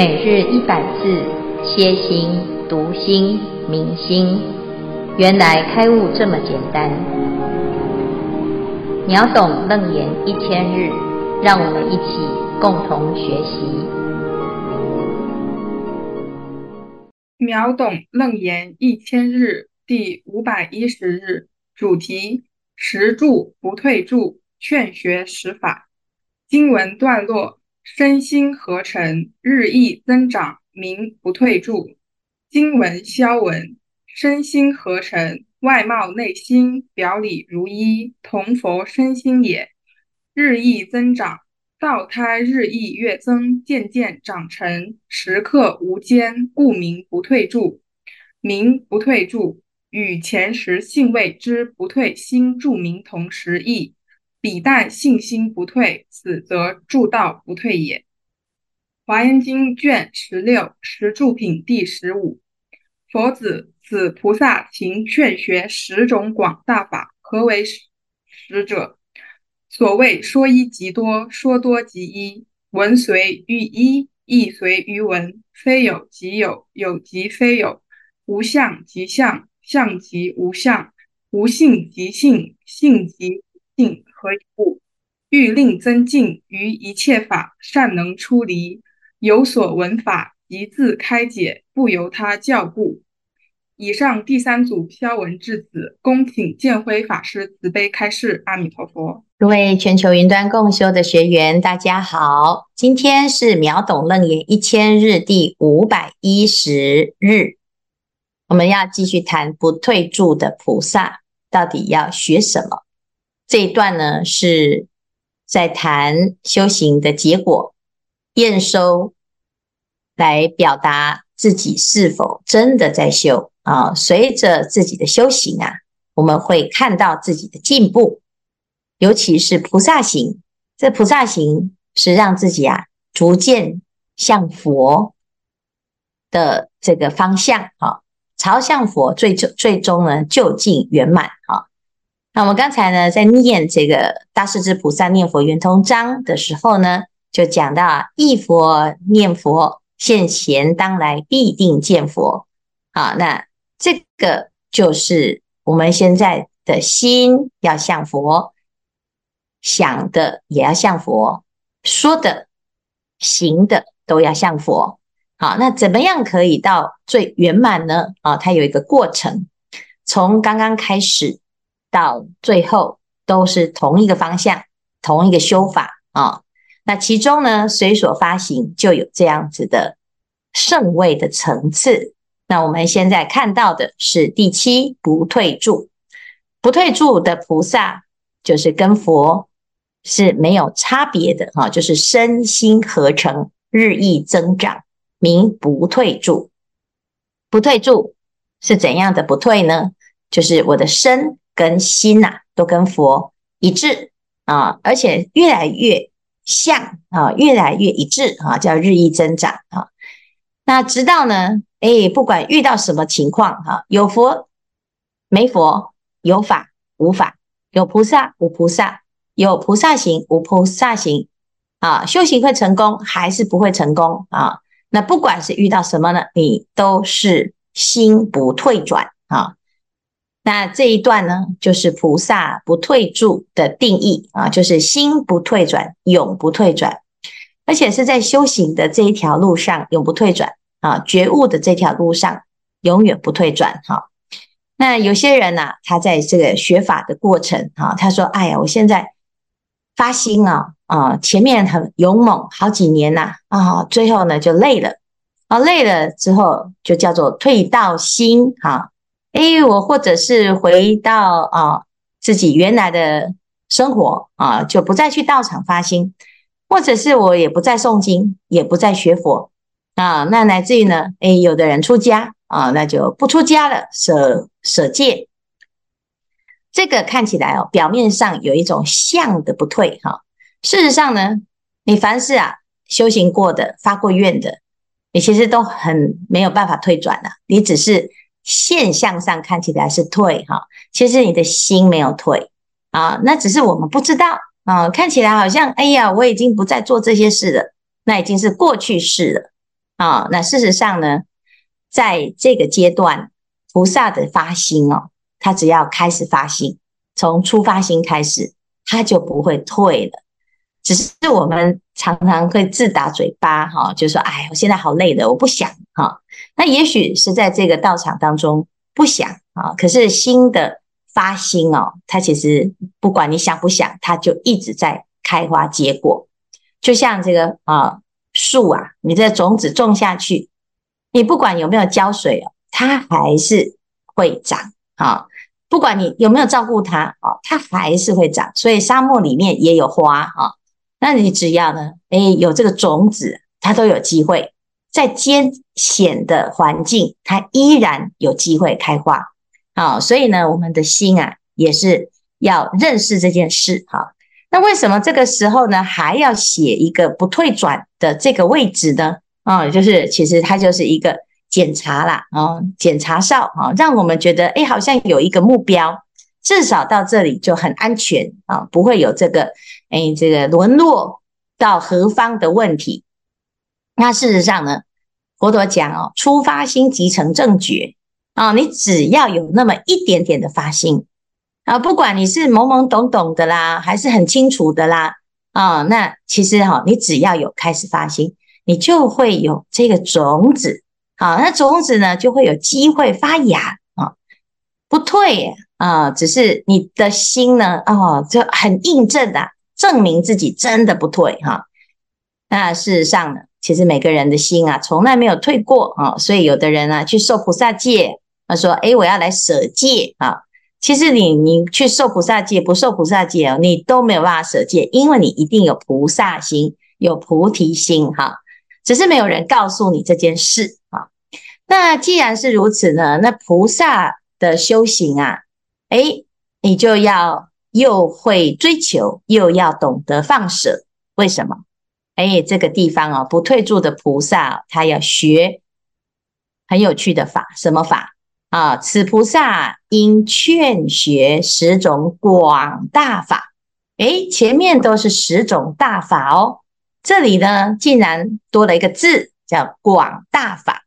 每日一百字，歇心、读心、明心，原来开悟这么简单。秒懂楞严一千日，让我们一起共同学习。秒懂楞严一千日第五百一十日主题：十住不退住，劝学十法。经文段落。身心合成，日益增长，名不退住。经文消文：身心合成，外貌内心表里如一，同佛身心也。日益增长，道胎日益越增，渐渐长成，时刻无间，故名不退住。名不退住，与前时性位之不退心住名同时异。彼但信心不退，此则住道不退也。华严经卷十六十住品第十五。佛子，此菩萨行劝学十种广大法，何为十者？所谓说一即多，说多即一。文随于一，意随于文。非有即有，有即非有。无相即相，相即无相。无性即性，性即性。何以故？欲令增进于一切法，善能出离，有所闻法，即自开解，不由他教故。以上第三组消文至此，恭请建辉法师慈悲开示。阿弥陀佛。各位全球云端共修的学员，大家好，今天是秒懂楞严一千日第五百一十日，我们要继续谈不退住的菩萨到底要学什么。这一段呢，是在谈修行的结果验收，来表达自己是否真的在修啊。随着自己的修行啊，我们会看到自己的进步，尤其是菩萨行。这菩萨行是让自己啊，逐渐向佛的这个方向啊，朝向佛最，终最终呢，究竟圆满啊。那我们刚才呢，在念这个《大势至菩萨念佛圆通章》的时候呢，就讲到啊，忆佛念佛，现前当来必定见佛。好，那这个就是我们现在的心要向佛，想的也要向佛，说的、行的都要向佛。好，那怎么样可以到最圆满呢？啊，它有一个过程，从刚刚开始。到最后都是同一个方向，同一个修法啊、那其中呢，随所发行就有这样子的圣位的层次。那我们现在看到的是第七不退住，不退住的菩萨就是跟佛是没有差别的哈、哦，就是身心合成，日益增长，名不退住。不退住是怎样的不退呢？就是我的身。跟心呐、啊，都跟佛一致啊，而且越来越像啊，越来越一致啊，叫日益增长啊。那直到呢，哎，不管遇到什么情况哈，有佛没佛，有法无法，有菩萨无菩萨，有菩萨行无菩萨行啊，修行会成功还是不会成功啊？那不管是遇到什么呢，你都是心不退转啊。那这一段呢，就是菩萨不退住的定义啊，就是心不退转，永不退转，而且是在修行的这一条路上永不退转啊，觉悟的这条路上永远不退转哈。那有些人呢、啊，他在这个学法的过程啊，他说：“哎呀，我现在发心啊啊，前面很勇猛，好几年呐啊，最后呢就累了啊，累了之后就叫做退道心哈。”哎，我或者是回到啊自己原来的生活啊，就不再去道场发心，或者是我也不再诵经，也不再学佛啊。那乃至于呢，哎，有的人出家啊，那就不出家了，舍舍戒。这个看起来哦，表面上有一种相的不退哈，事实上呢，你凡是啊修行过的、发过愿的，你其实都很没有办法退转的，你只是。现象上看起来是退哈，其实你的心没有退啊，那只是我们不知道啊。看起来好像哎呀，我已经不再做这些事了，那已经是过去式了啊。那事实上呢，在这个阶段，菩萨的发心哦，他只要开始发心，从初发心开始，他就不会退了。只是我们常常会自打嘴巴哈，就说：“哎，我现在好累的，我不想哈。”那也许是在这个道场当中不想啊，可是新的发心哦，它其实不管你想不想，它就一直在开花结果。就像这个啊树啊，你这种子种下去，你不管有没有浇水哦，它还是会长啊。不管你有没有照顾它哦，它还是会长。所以沙漠里面也有花啊。那你只要呢，诶，有这个种子，它都有机会在艰险的环境，它依然有机会开花。好，所以呢，我们的心啊，也是要认识这件事。哈，那为什么这个时候呢，还要写一个不退转的这个位置呢？啊，就是其实它就是一个检查啦，啊，检查哨啊，让我们觉得，诶，好像有一个目标，至少到这里就很安全啊，不会有这个。哎，这个沦落到何方的问题？那事实上呢，佛陀讲哦，初发心即成正觉啊，你只要有那么一点点的发心啊，不管你是懵懵懂懂的啦，还是很清楚的啦啊，那其实哈，你只要有开始发心，你就会有这个种子啊，那种子呢就会有机会发芽啊，不退啊，只是你的心呢，哦，就很印证的。证明自己真的不退哈，那事实上呢，其实每个人的心啊，从来没有退过啊，所以有的人啊去受菩萨戒，他说：“诶，我要来舍戒啊。”其实你你去受菩萨戒，不受菩萨戒哦，你都没有办法舍戒，因为你一定有菩萨心，有菩提心哈，只是没有人告诉你这件事啊。那既然是如此呢，那菩萨的修行啊，诶，你就要。又会追求，又要懂得放舍，为什么？哎，这个地方啊，不退住的菩萨，他要学很有趣的法，什么法啊？此菩萨应劝学十种广大法。哎，前面都是十种大法哦，这里呢，竟然多了一个字，叫广大法。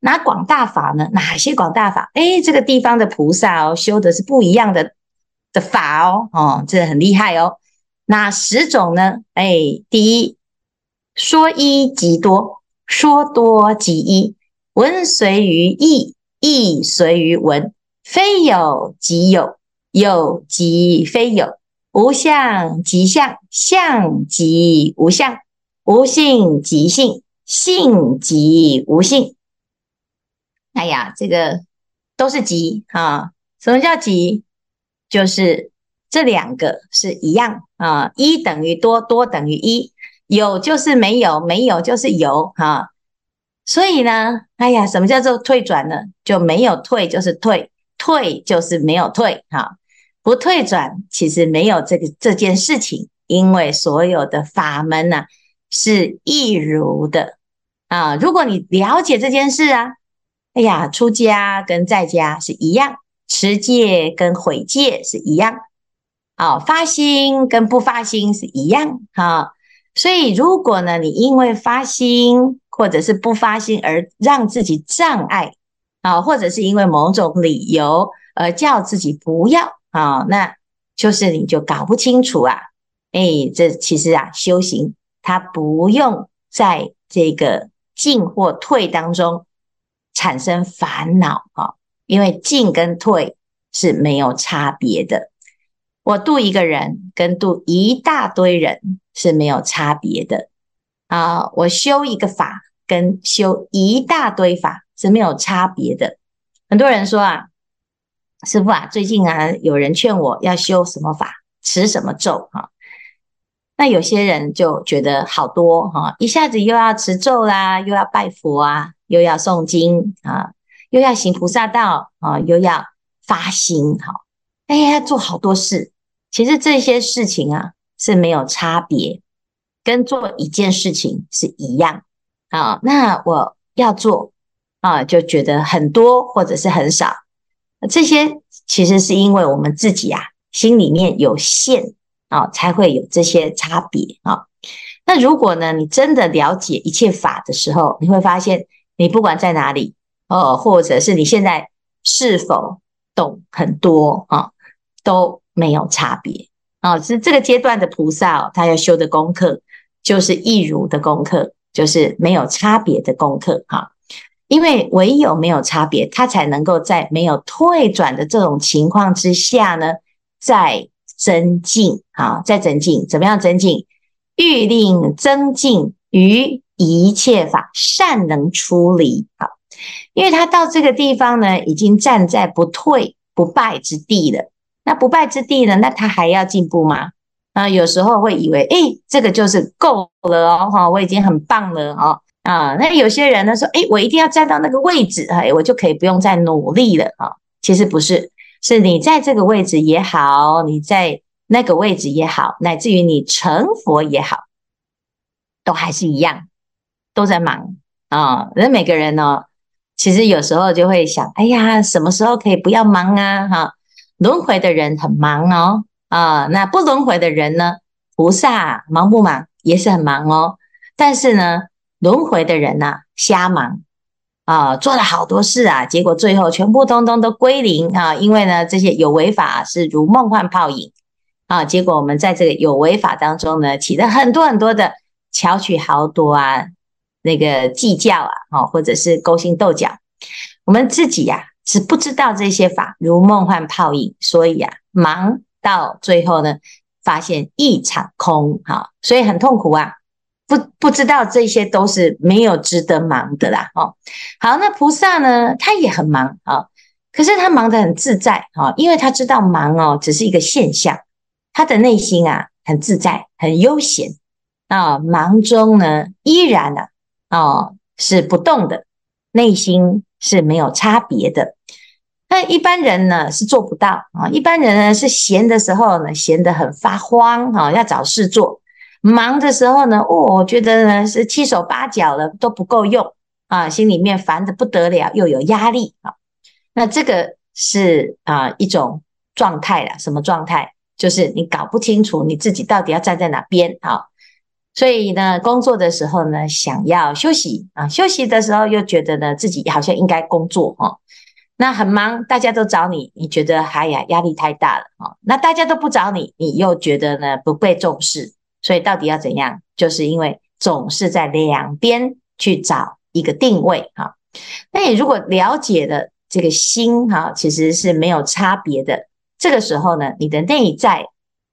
哪广大法呢？哪些广大法？哎，这个地方的菩萨哦，修的是不一样的。的法哦，哦，这很厉害哦。哪十种呢？哎，第一，说一即多，说多即一，文随于意，意随于文，非有即有，有即非有，无相即相，相即无相，无性即性，性即无性。哎呀，这个都是即啊。什么叫即？就是这两个是一样啊，一等于多，多等于一，有就是没有，没有就是有哈。所以呢，哎呀，什么叫做退转呢？就没有退就是退，退就是没有退哈。不退转其实没有这个这件事情，因为所有的法门呢是一如的啊。如果你了解这件事啊，哎呀，出家跟在家是一样。持戒跟毁戒是一样，啊，发心跟不发心是一样，哈，所以如果呢，你因为发心或者是不发心而让自己障碍，啊，或者是因为某种理由而叫自己不要，啊，那就是你就搞不清楚啊，哎，这其实啊，修行它不用在这个进或退当中产生烦恼，啊。因为进跟退是没有差别的，我度一个人跟度一大堆人是没有差别的啊！我修一个法跟修一大堆法是没有差别的。很多人说啊，师父啊，最近啊，有人劝我要修什么法，持什么咒哈。那有些人就觉得好多哈，一下子又要持咒啦，又要拜佛啊，又要诵经啊。又要行菩萨道啊，又要发心哈，哎呀，做好多事。其实这些事情啊是没有差别，跟做一件事情是一样啊。那我要做啊，就觉得很多或者是很少。这些其实是因为我们自己啊心里面有限啊，才会有这些差别啊。那如果呢，你真的了解一切法的时候，你会发现，你不管在哪里哦，或者是你现在是否懂很多啊，都没有差别啊。是这个阶段的菩萨哦，他要修的功课就是一如的功课，就是没有差别的功课哈。因为唯有没有差别，他才能够在没有退转的这种情况之下呢，再增进啊，再增进，怎么样增进？欲令增进于一切法善能出离，好，因为他到这个地方呢，已经站在不退不败之地了。那不败之地呢，那他还要进步吗？啊，有时候会以为，哎，这个就是够了哦，哈，我已经很棒了哦，啊，那有些人呢说，哎，我一定要站到那个位置，哎，我就可以不用再努力了啊。其实不是，是你在这个位置也好，你在。那个位置也好，乃至于你成佛也好，都还是一样，都在忙啊。那每个人呢，其实有时候就会想，哎呀，什么时候可以不要忙啊？哈，轮回的人很忙哦，啊，那不轮回的人呢，菩萨忙不忙？也是很忙哦。但是呢，轮回的人呢，瞎忙啊，做了好多事啊，结果最后全部通通都归零啊，因为呢，这些有为法是如梦幻泡影。啊，结果我们在这个有为法当中呢，起了很多很多的巧取豪夺啊，那个计较啊，哦，或者是勾心斗角，我们自己呀、啊、是不知道这些法如梦幻泡影，所以啊，忙到最后呢，发现一场空，哈，所以很痛苦啊，不不知道这些都是没有值得忙的啦，哦，好，那菩萨呢，他也很忙啊，可是他忙得很自在啊，因为他知道忙哦，只是一个现象。他的内心啊，很自在，很悠闲。啊，忙中呢依然呢啊，哦，是不动的，内心是没有差别的。那一般人呢是做不到啊，一般人呢是闲的时候呢闲得很发慌啊，要找事做；忙的时候呢，哦，我觉得呢是七手八脚了都不够用啊，心里面烦得不得了，又有压力啊。那这个是啊一种状态了，什么状态？就是你搞不清楚你自己到底要站在哪边啊，所以呢，工作的时候呢，想要休息啊，休息的时候又觉得呢，自己好像应该工作哈。那很忙，大家都找你，你觉得哎呀，压力太大了啊。那大家都不找你，你又觉得呢，不被重视。所以到底要怎样？就是因为总是在两边去找一个定位哈。那你如果了解了这个心哈，其实是没有差别的。这个时候呢，你的内在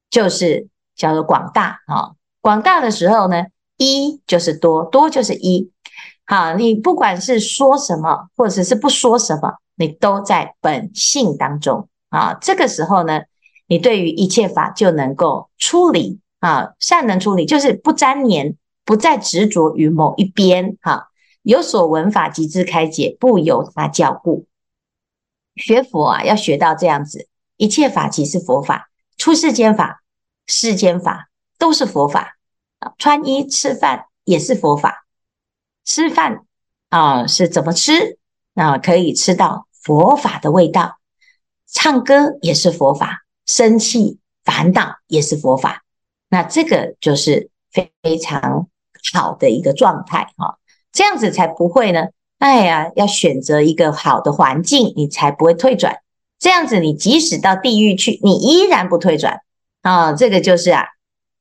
就是叫做广大啊。广大的时候呢，一就是多，多就是一。好，你不管是说什么，或者是不说什么，你都在本性当中啊。这个时候呢，你对于一切法就能够处理啊，善能处理，就是不沾黏，不再执着于某一边哈。有所闻法即自开解，不由他教故。学佛啊，要学到这样子。一切法即是佛法，出世间法、世间法都是佛法啊。穿衣吃饭也是佛法，吃饭啊是怎么吃啊？可以吃到佛法的味道。唱歌也是佛法，生气烦恼也是佛法。那这个就是非常好的一个状态哈，这样子才不会呢。哎呀，要选择一个好的环境，你才不会退转。这样子，你即使到地狱去，你依然不退转啊！这个就是啊，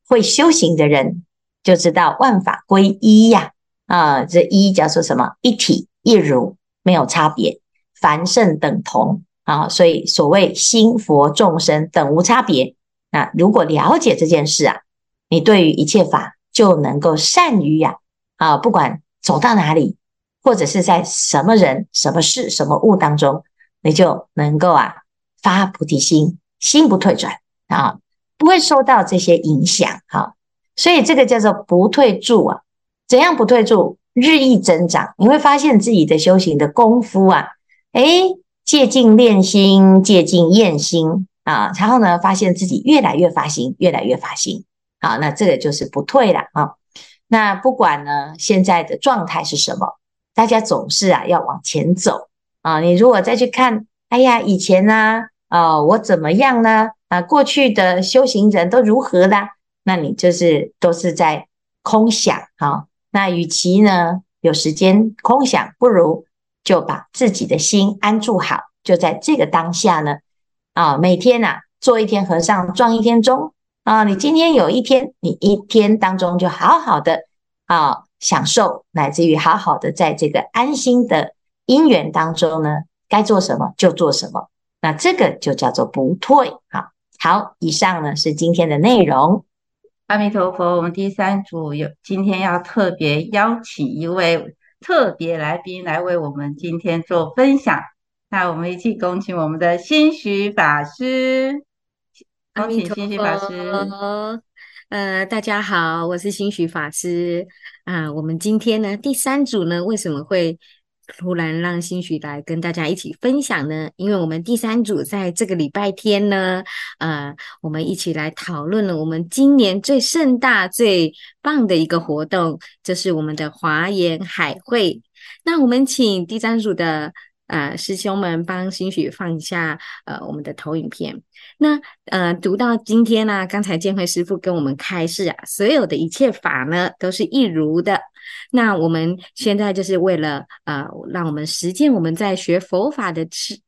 会修行的人就知道万法归一呀啊！这一叫做什么？一体一如，没有差别，凡圣等同啊！所以所谓心佛众生等无差别。那如果了解这件事啊，你对于一切法就能够善于呀啊！不管走到哪里，或者是在什么人、什么事、什么物当中。你就能够啊发菩提心，心不退转啊，不会受到这些影响哈。所以这个叫做不退住啊。怎样不退住？日益增长，你会发现自己的修行的功夫啊，诶，借境练心，借境验心啊，然后呢，发现自己越来越发心，越来越发心。好，那这个就是不退了啊。那不管呢现在的状态是什么，大家总是啊要往前走。啊，你如果再去看，哎呀，以前呢，啊，我怎么样呢？啊，过去的修行人都如何啦？那你就是都是在空想。好，那与其呢有时间空想，不如就把自己的心安住好，就在这个当下呢，啊，每天呐、啊、做一天和尚撞一天钟啊，你今天有一天，你一天当中就好好的啊享受，乃至于好好的在这个安心的因缘当中呢，该做什么就做什么。那这个就叫做不退。好，好，以上呢是今天的内容。阿弥陀佛，我们第三组有今天要特别邀请一位特别来宾来为我们今天做分享。那我们一起恭请我们的心许法师。恭请心许法师。呃，大家好，我是心许法师。啊、呃，我们今天呢第三组呢为什么会？突然让新许来跟大家一起分享呢，因为我们第三组在这个礼拜天呢，呃，我们一起来讨论了我们今年最盛大、最棒的一个活动，就是我们的华严海会。那我们请第三组的呃师兄们帮心许放一下呃我们的投影片。那呃读到今天呢、刚才建辉师傅跟我们开示啊，所有的一切法呢都是一如的。那我们现在就是为了呃，让我们实践我们在学佛法的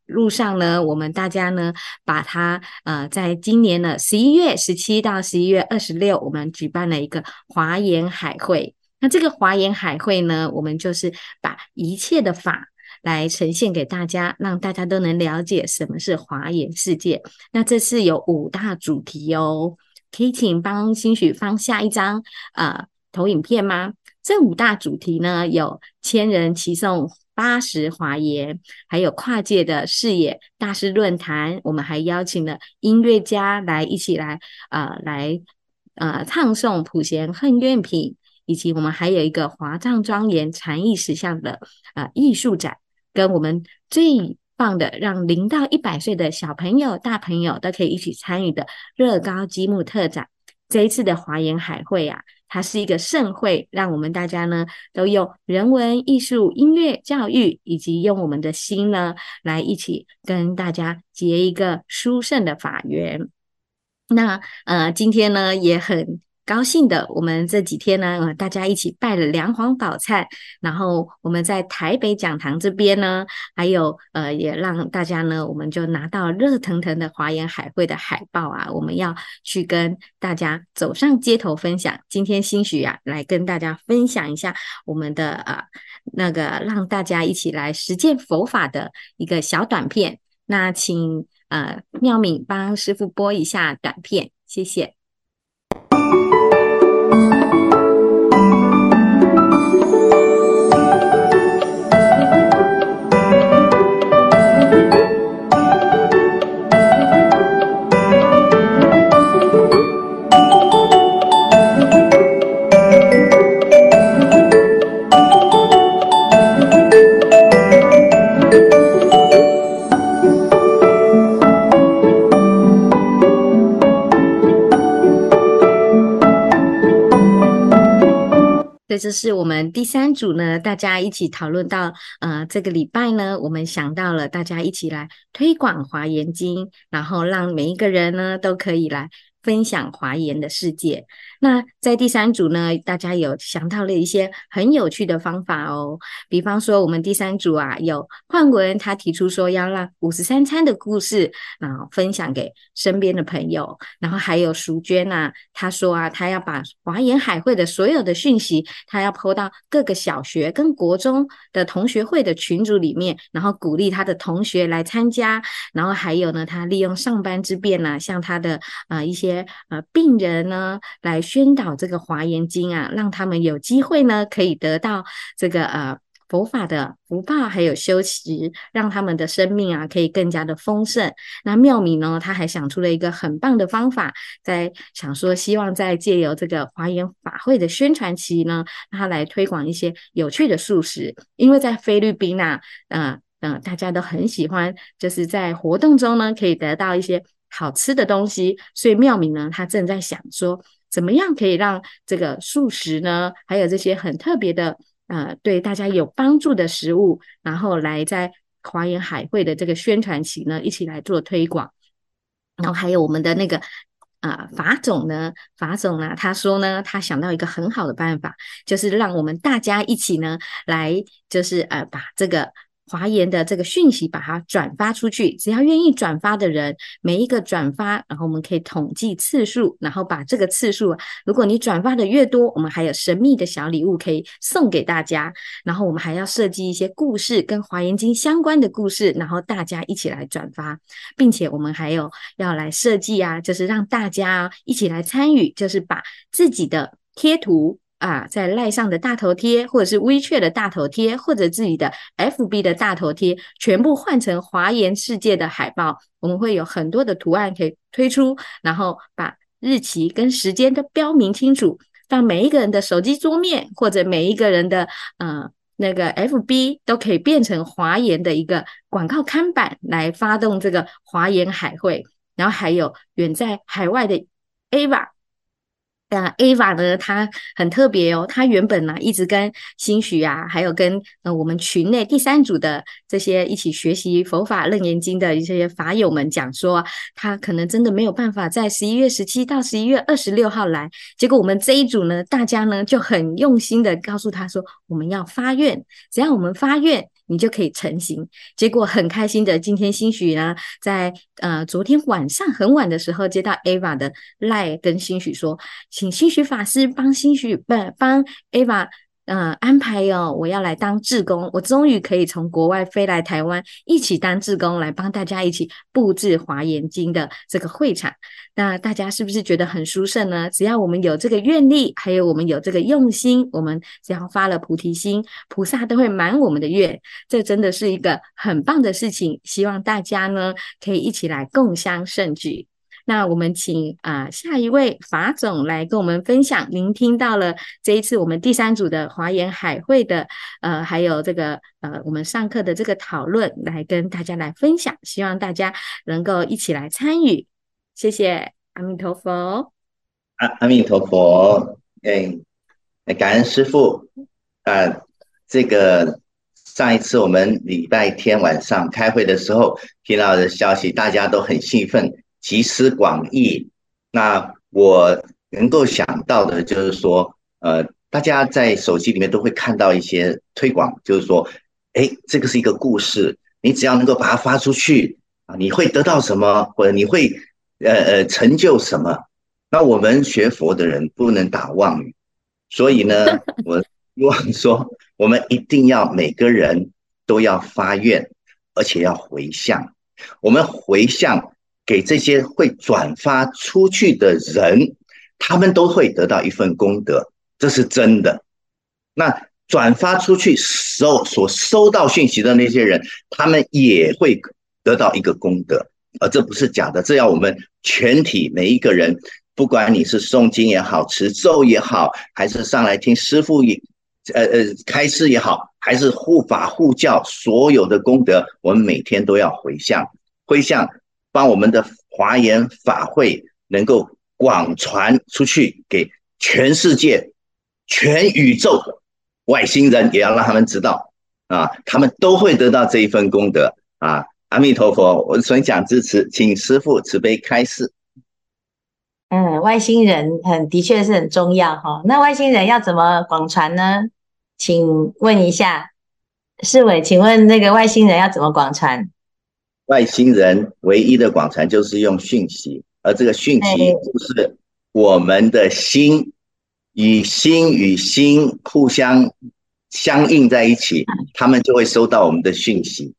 路上呢，我们大家呢，把它呃，在今年的十一月十七到十一月二十六，我们举办了一个华严海会。那这个华严海会呢，我们就是把一切的法来呈现给大家，让大家都能了解什么是华严世界。那这次有五大主题哦，可以请帮心许放下一张呃投影片吗？这五大主题呢，有千人齐诵八十华严，还有跨界的视野大师论坛。我们还邀请了音乐家来一起来，呃，来呃唱诵普贤恨愿品，以及我们还有一个华藏庄严禅意石像的呃艺术展，跟我们最棒的让零到一百岁的小朋友、大朋友都可以一起参与的乐高积木特展。这一次的华严海会啊。它是一个盛会，让我们大家呢都用人文、艺术、音乐、教育，以及用我们的心呢，来一起跟大家结一个殊胜的法缘。那呃，今天呢也很。高兴的，我们这几天呢，呃，大家一起拜了梁皇宝忏，然后我们在台北讲堂这边呢，还有呃，也让大家呢，我们就拿到热腾腾的华严海会的海报啊，我们要去跟大家走上街头分享。今天兴许啊，来跟大家分享一下我们的呃那个让大家一起来实践佛法的一个小短片。那请呃妙敏帮师父播一下短片，谢谢。这是我们第三组呢，大家一起讨论到，呃，这个礼拜呢，我们想到了大家一起来推广华严经，然后让每一个人呢都可以来。分享华严的世界。那在第三组呢，大家有想到了一些很有趣的方法哦。比方说，我们第三组啊，有幻文，他提出说要让五十三餐的故事啊分享给身边的朋友。然后还有淑娟呐，她说啊，她要把华严海会的所有的讯息，她要 po 到各个小学跟国中的同学会的群组里面，然后鼓励她的同学来参加。然后还有呢，他利用上班之便呢，像他的啊一些。呃病人呢，来宣导这个华严经啊，让他们有机会呢，可以得到这个呃佛法的福报，还有修持，让他们的生命啊可以更加的丰盛。那妙敏呢，他还想出了一个很棒的方法，在想说，希望在借由这个华严法会的宣传期呢，他来推广一些有趣的素食，因为在菲律宾啊，嗯、呃、嗯，大家都很喜欢，就是在活动中呢，可以得到一些。好吃的东西，所以妙敏呢，他正在想说，怎么样可以让这个素食呢，还有这些很特别的，呃，对大家有帮助的食物，然后来在华严海会的这个宣传期呢，一起来做推广。然后还有我们的那个啊、呃，法总呢，法总呢，他说呢，他想到一个很好的办法，就是让我们大家一起呢，来，就是呃，把这个。华严的这个讯息，把它转发出去。只要愿意转发的人，每一个转发，然后我们可以统计次数，然后把这个次数，如果你转发的越多，我们还有神秘的小礼物可以送给大家。然后我们还要设计一些故事，跟华严经相关的故事，然后大家一起来转发，并且我们还有要来设计啊，就是让大家一起来参与，就是把自己的贴图。啊，在赖上的大头贴，或者是 WeChat 的大头贴，或者自己的 FB 的大头贴，全部换成华研世界的海报。我们会有很多的图案可以推出，然后把日期跟时间都标明清楚，让每一个人的手机桌面或者每一个人的呃那个 FB 都可以变成华研的一个广告看板，来发动这个华研海会。然后还有远在海外的 Ava。啊，Ava 呢，她很特别哦。她原本呢，一直跟心许啊，还有跟呃我们群内第三组的这些一起学习佛法楞严经的一些法友们讲说，她可能真的没有办法在十一月十七到十一月二十六号来。结果我们这一组呢，大家呢就很用心的告诉她说，我们要发愿，只要我们发愿。你就可以成型，结果很开心的。今天新许呢，在呃昨天晚上很晚的时候接到 Ava 的赖跟新许说，请新许法师帮新许不帮 Ava。嗯，安排哦，我要来当志工，我终于可以从国外飞来台湾，一起当志工，来帮大家一起布置华严经的这个会场。那大家是不是觉得很殊胜呢？只要我们有这个愿力，还有我们有这个用心，我们只要发了菩提心，菩萨都会满我们的愿。这真的是一个很棒的事情，希望大家呢可以一起来共襄盛举。那我们请啊、下一位法总来跟我们分享。您听到了这一次我们第三组的华严海会的呃，还有这个呃我们上课的这个讨论，来跟大家来分享，希望大家能够一起来参与。谢谢阿弥陀佛。阿阿弥陀佛，哎，感恩师父。啊、呃，这个上一次我们礼拜天晚上开会的时候听到的消息，大家都很兴奋。集思广益，那我能够想到的就是说，呃，大家在手机里面都会看到一些推广，就是说，哎，这个是一个故事，你只要能够把它发出去啊，你会得到什么，或者你会呃呃成就什么？那我们学佛的人不能打妄语，所以呢，我希望说，我们一定要每个人都要发愿，而且要回向，我们回向。给这些会转发出去的人，他们都会得到一份功德，这是真的。那转发出去收所收到讯息的那些人，他们也会得到一个功德，而这不是假的。这要我们全体每一个人，不管你是诵经也好，持咒也好，还是上来听师傅也呃呃开示也好，还是护法护教，所有的功德，我们每天都要回向，回向。帮我们的华严法会能够广传出去，给全世界、全宇宙外星人，也要让他们知道啊，他们都会得到这一份功德啊！阿弥陀佛，我是分享支持，请师父慈悲开示。嗯，外星人很的确是很重要哈。那外星人要怎么广传呢？请问一下，世伟，请问那个外星人要怎么广传？外星人唯一的广传就是用讯息，而这个讯息就是我们的心与心与心互相相应在一起，他们就会收到我们的讯息。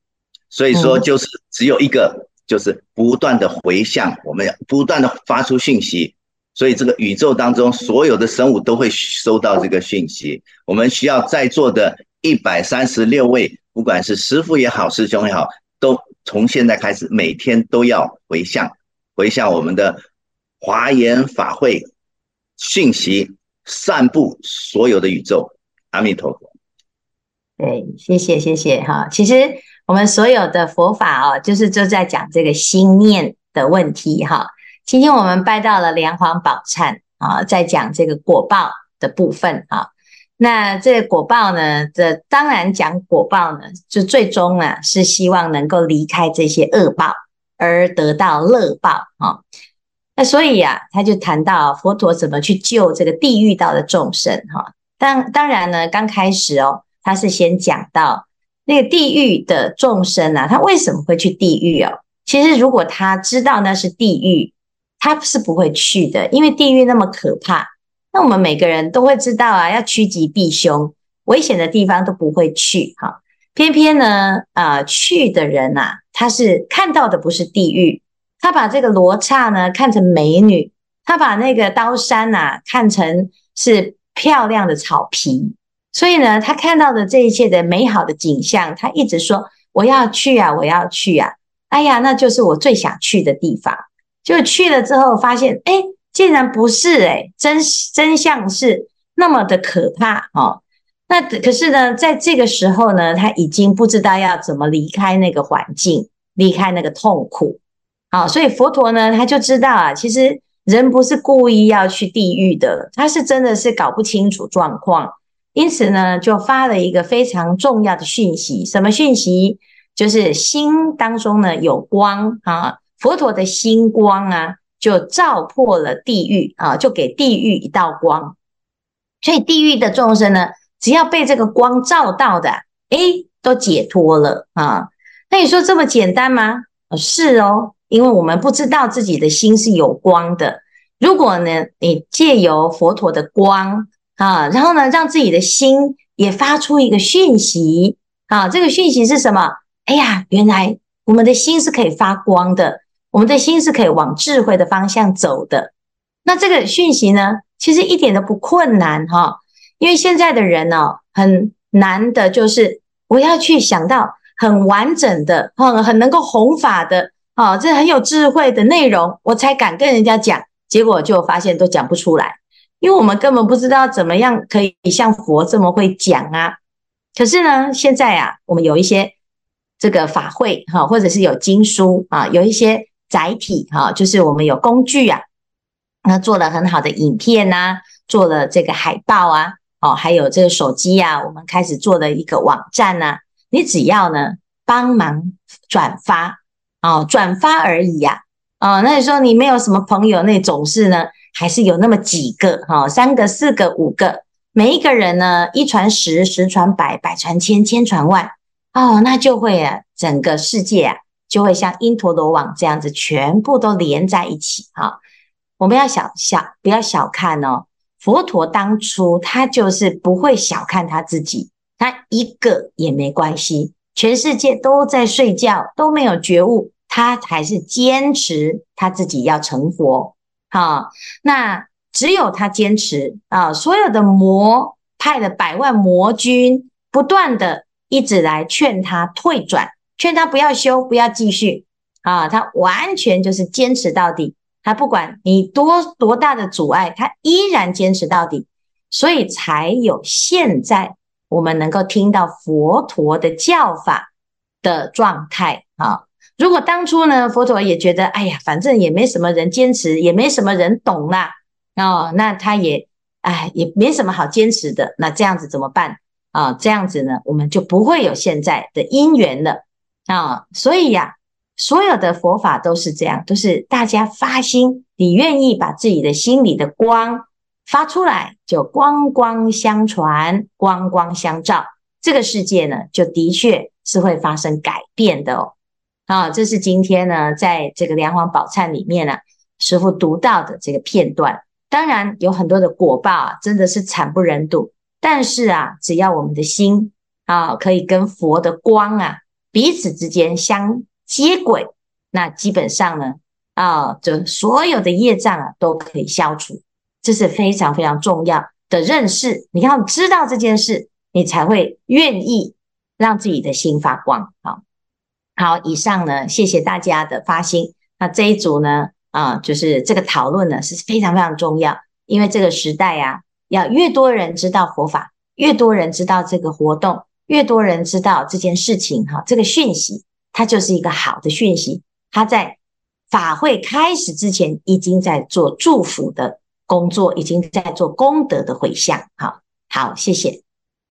所以说，就是只有一个，就是不断的回向，我们要不断的发出讯息，所以这个宇宙当中所有的生物都会收到这个讯息。我们需要在座的一百三十六位，不管是师傅也好，师兄也好，都。从现在开始，每天都要回向，回向我们的华严法会讯息，散布所有的宇宙。阿弥陀佛。对，谢谢谢谢哈。其实我们所有的佛法哦，就是就在讲这个心念的问题哈。今天我们拜到了莲华宝忏啊，在讲这个果报的部分啊。那这个果报呢？这当然讲果报呢，就最终啊是希望能够离开这些恶报，而得到乐报啊。那所以啊，他就谈到佛陀怎么去救这个地狱道的众生哈。当当然呢，刚开始哦，他是先讲到那个地狱的众生啊，他为什么会去地狱哦？其实如果他知道那是地狱，他是不会去的，因为地狱那么可怕。那我们每个人都会知道啊，要趋吉避凶，危险的地方都不会去哈。偏偏呢，啊、去的人呐、啊，他是看到的不是地狱。他把这个罗刹呢看成美女，他把那个刀山呐、啊、看成是漂亮的草皮，所以呢，他看到的这一切的美好的景象，他一直说我要去啊，我要去啊，哎呀，那就是我最想去的地方。就去了之后，发现哎，竟然不是哎，真真相是那么的可怕哦。那可是呢，在这个时候呢，他已经不知道要怎么离开那个环境，离开那个痛苦。好，所以佛陀呢，他就知道啊，其实人不是故意要去地狱的，他是真的是搞不清楚状况，因此呢，就发了一个非常重要的讯息。什么讯息？就是心当中呢有光啊，佛陀的心光啊，就照破了地狱啊，就给地狱一道光。所以地狱的众生呢，只要被这个光照到的，哎，都解脱了啊。那你说这么简单吗？是哦。因为我们不知道自己的心是有光的，如果呢，你借由佛陀的光啊，然后呢，让自己的心也发出一个讯息啊，这个讯息是什么？哎呀，原来我们的心是可以发光的，我们的心是可以往智慧的方向走的。那这个讯息呢，其实一点都不困难哈，因为现在的人呢，很难的就是我要去想到很完整的，很很能够弘法的。啊、哦，这很有智慧的内容，我才敢跟人家讲，结果就发现都讲不出来，因为我们根本不知道怎么样可以像佛这么会讲啊。可是呢，现在啊，我们有一些这个法会哈，或者是有经书啊，有一些载体哈，就是我们有工具啊，那做了很好的影片呐、做了这个海报啊，哦，还有这个手机啊，我们开始做的一个网站呐、你只要呢帮忙转发。哦，转发而已呀、哦，那你说你没有什么朋友，那总是呢，还是有那么几个，哈、哦，三个、四个、五个，每一个人呢，一传十，十传百，百传千，千传万，哦，那就会啊，整个世界啊，就会像因陀罗网这样子，全部都连在一起，哈、我们要小小，不要小看哦，佛陀当初他就是不会小看他自己，他一个也没关系。全世界都在睡觉，都没有觉悟，他还是坚持他自己要成佛。好，那只有他坚持啊，所有的魔派的百万魔军，不断的一直来劝他退转，劝他不要修，不要继续啊，他完全就是坚持到底，他不管你多多大的阻碍，他依然坚持到底，所以才有现在。我们能够听到佛陀的教法的状态啊！如果当初呢，佛陀也觉得，哎呀，反正也没什么人坚持，也没什么人懂啦，哦，那他也，哎，也没什么好坚持的，那这样子怎么办啊？这样子呢，我们就不会有现在的因缘了啊！所以呀，所有的佛法都是这样，都是大家发心，你愿意把自己的心里的光。发出来就光光相传，光光相照，这个世界呢，就的确是会发生改变的哦。啊，这是今天呢，在这个莲华宝忏里面呢，师父读到的这个片段。当然有很多的果报啊，真的是惨不忍睹。但是啊，只要我们的心啊，可以跟佛的光啊，彼此之间相接轨，那基本上呢，啊，就所有的业障啊，都可以消除。这是非常非常重要的认识，你要知道这件事，你才会愿意让自己的心发光。好，好，以上呢，谢谢大家的发心。那这一组呢，啊，就是这个讨论呢是非常非常重要，因为这个时代啊，要越多人知道佛法，越多人知道这个活动，越多人知道这件事情，哈，这个讯息它就是一个好的讯息，它在法会开始之前已经在做祝福的。工作已经在做功德的回向，好好，谢谢。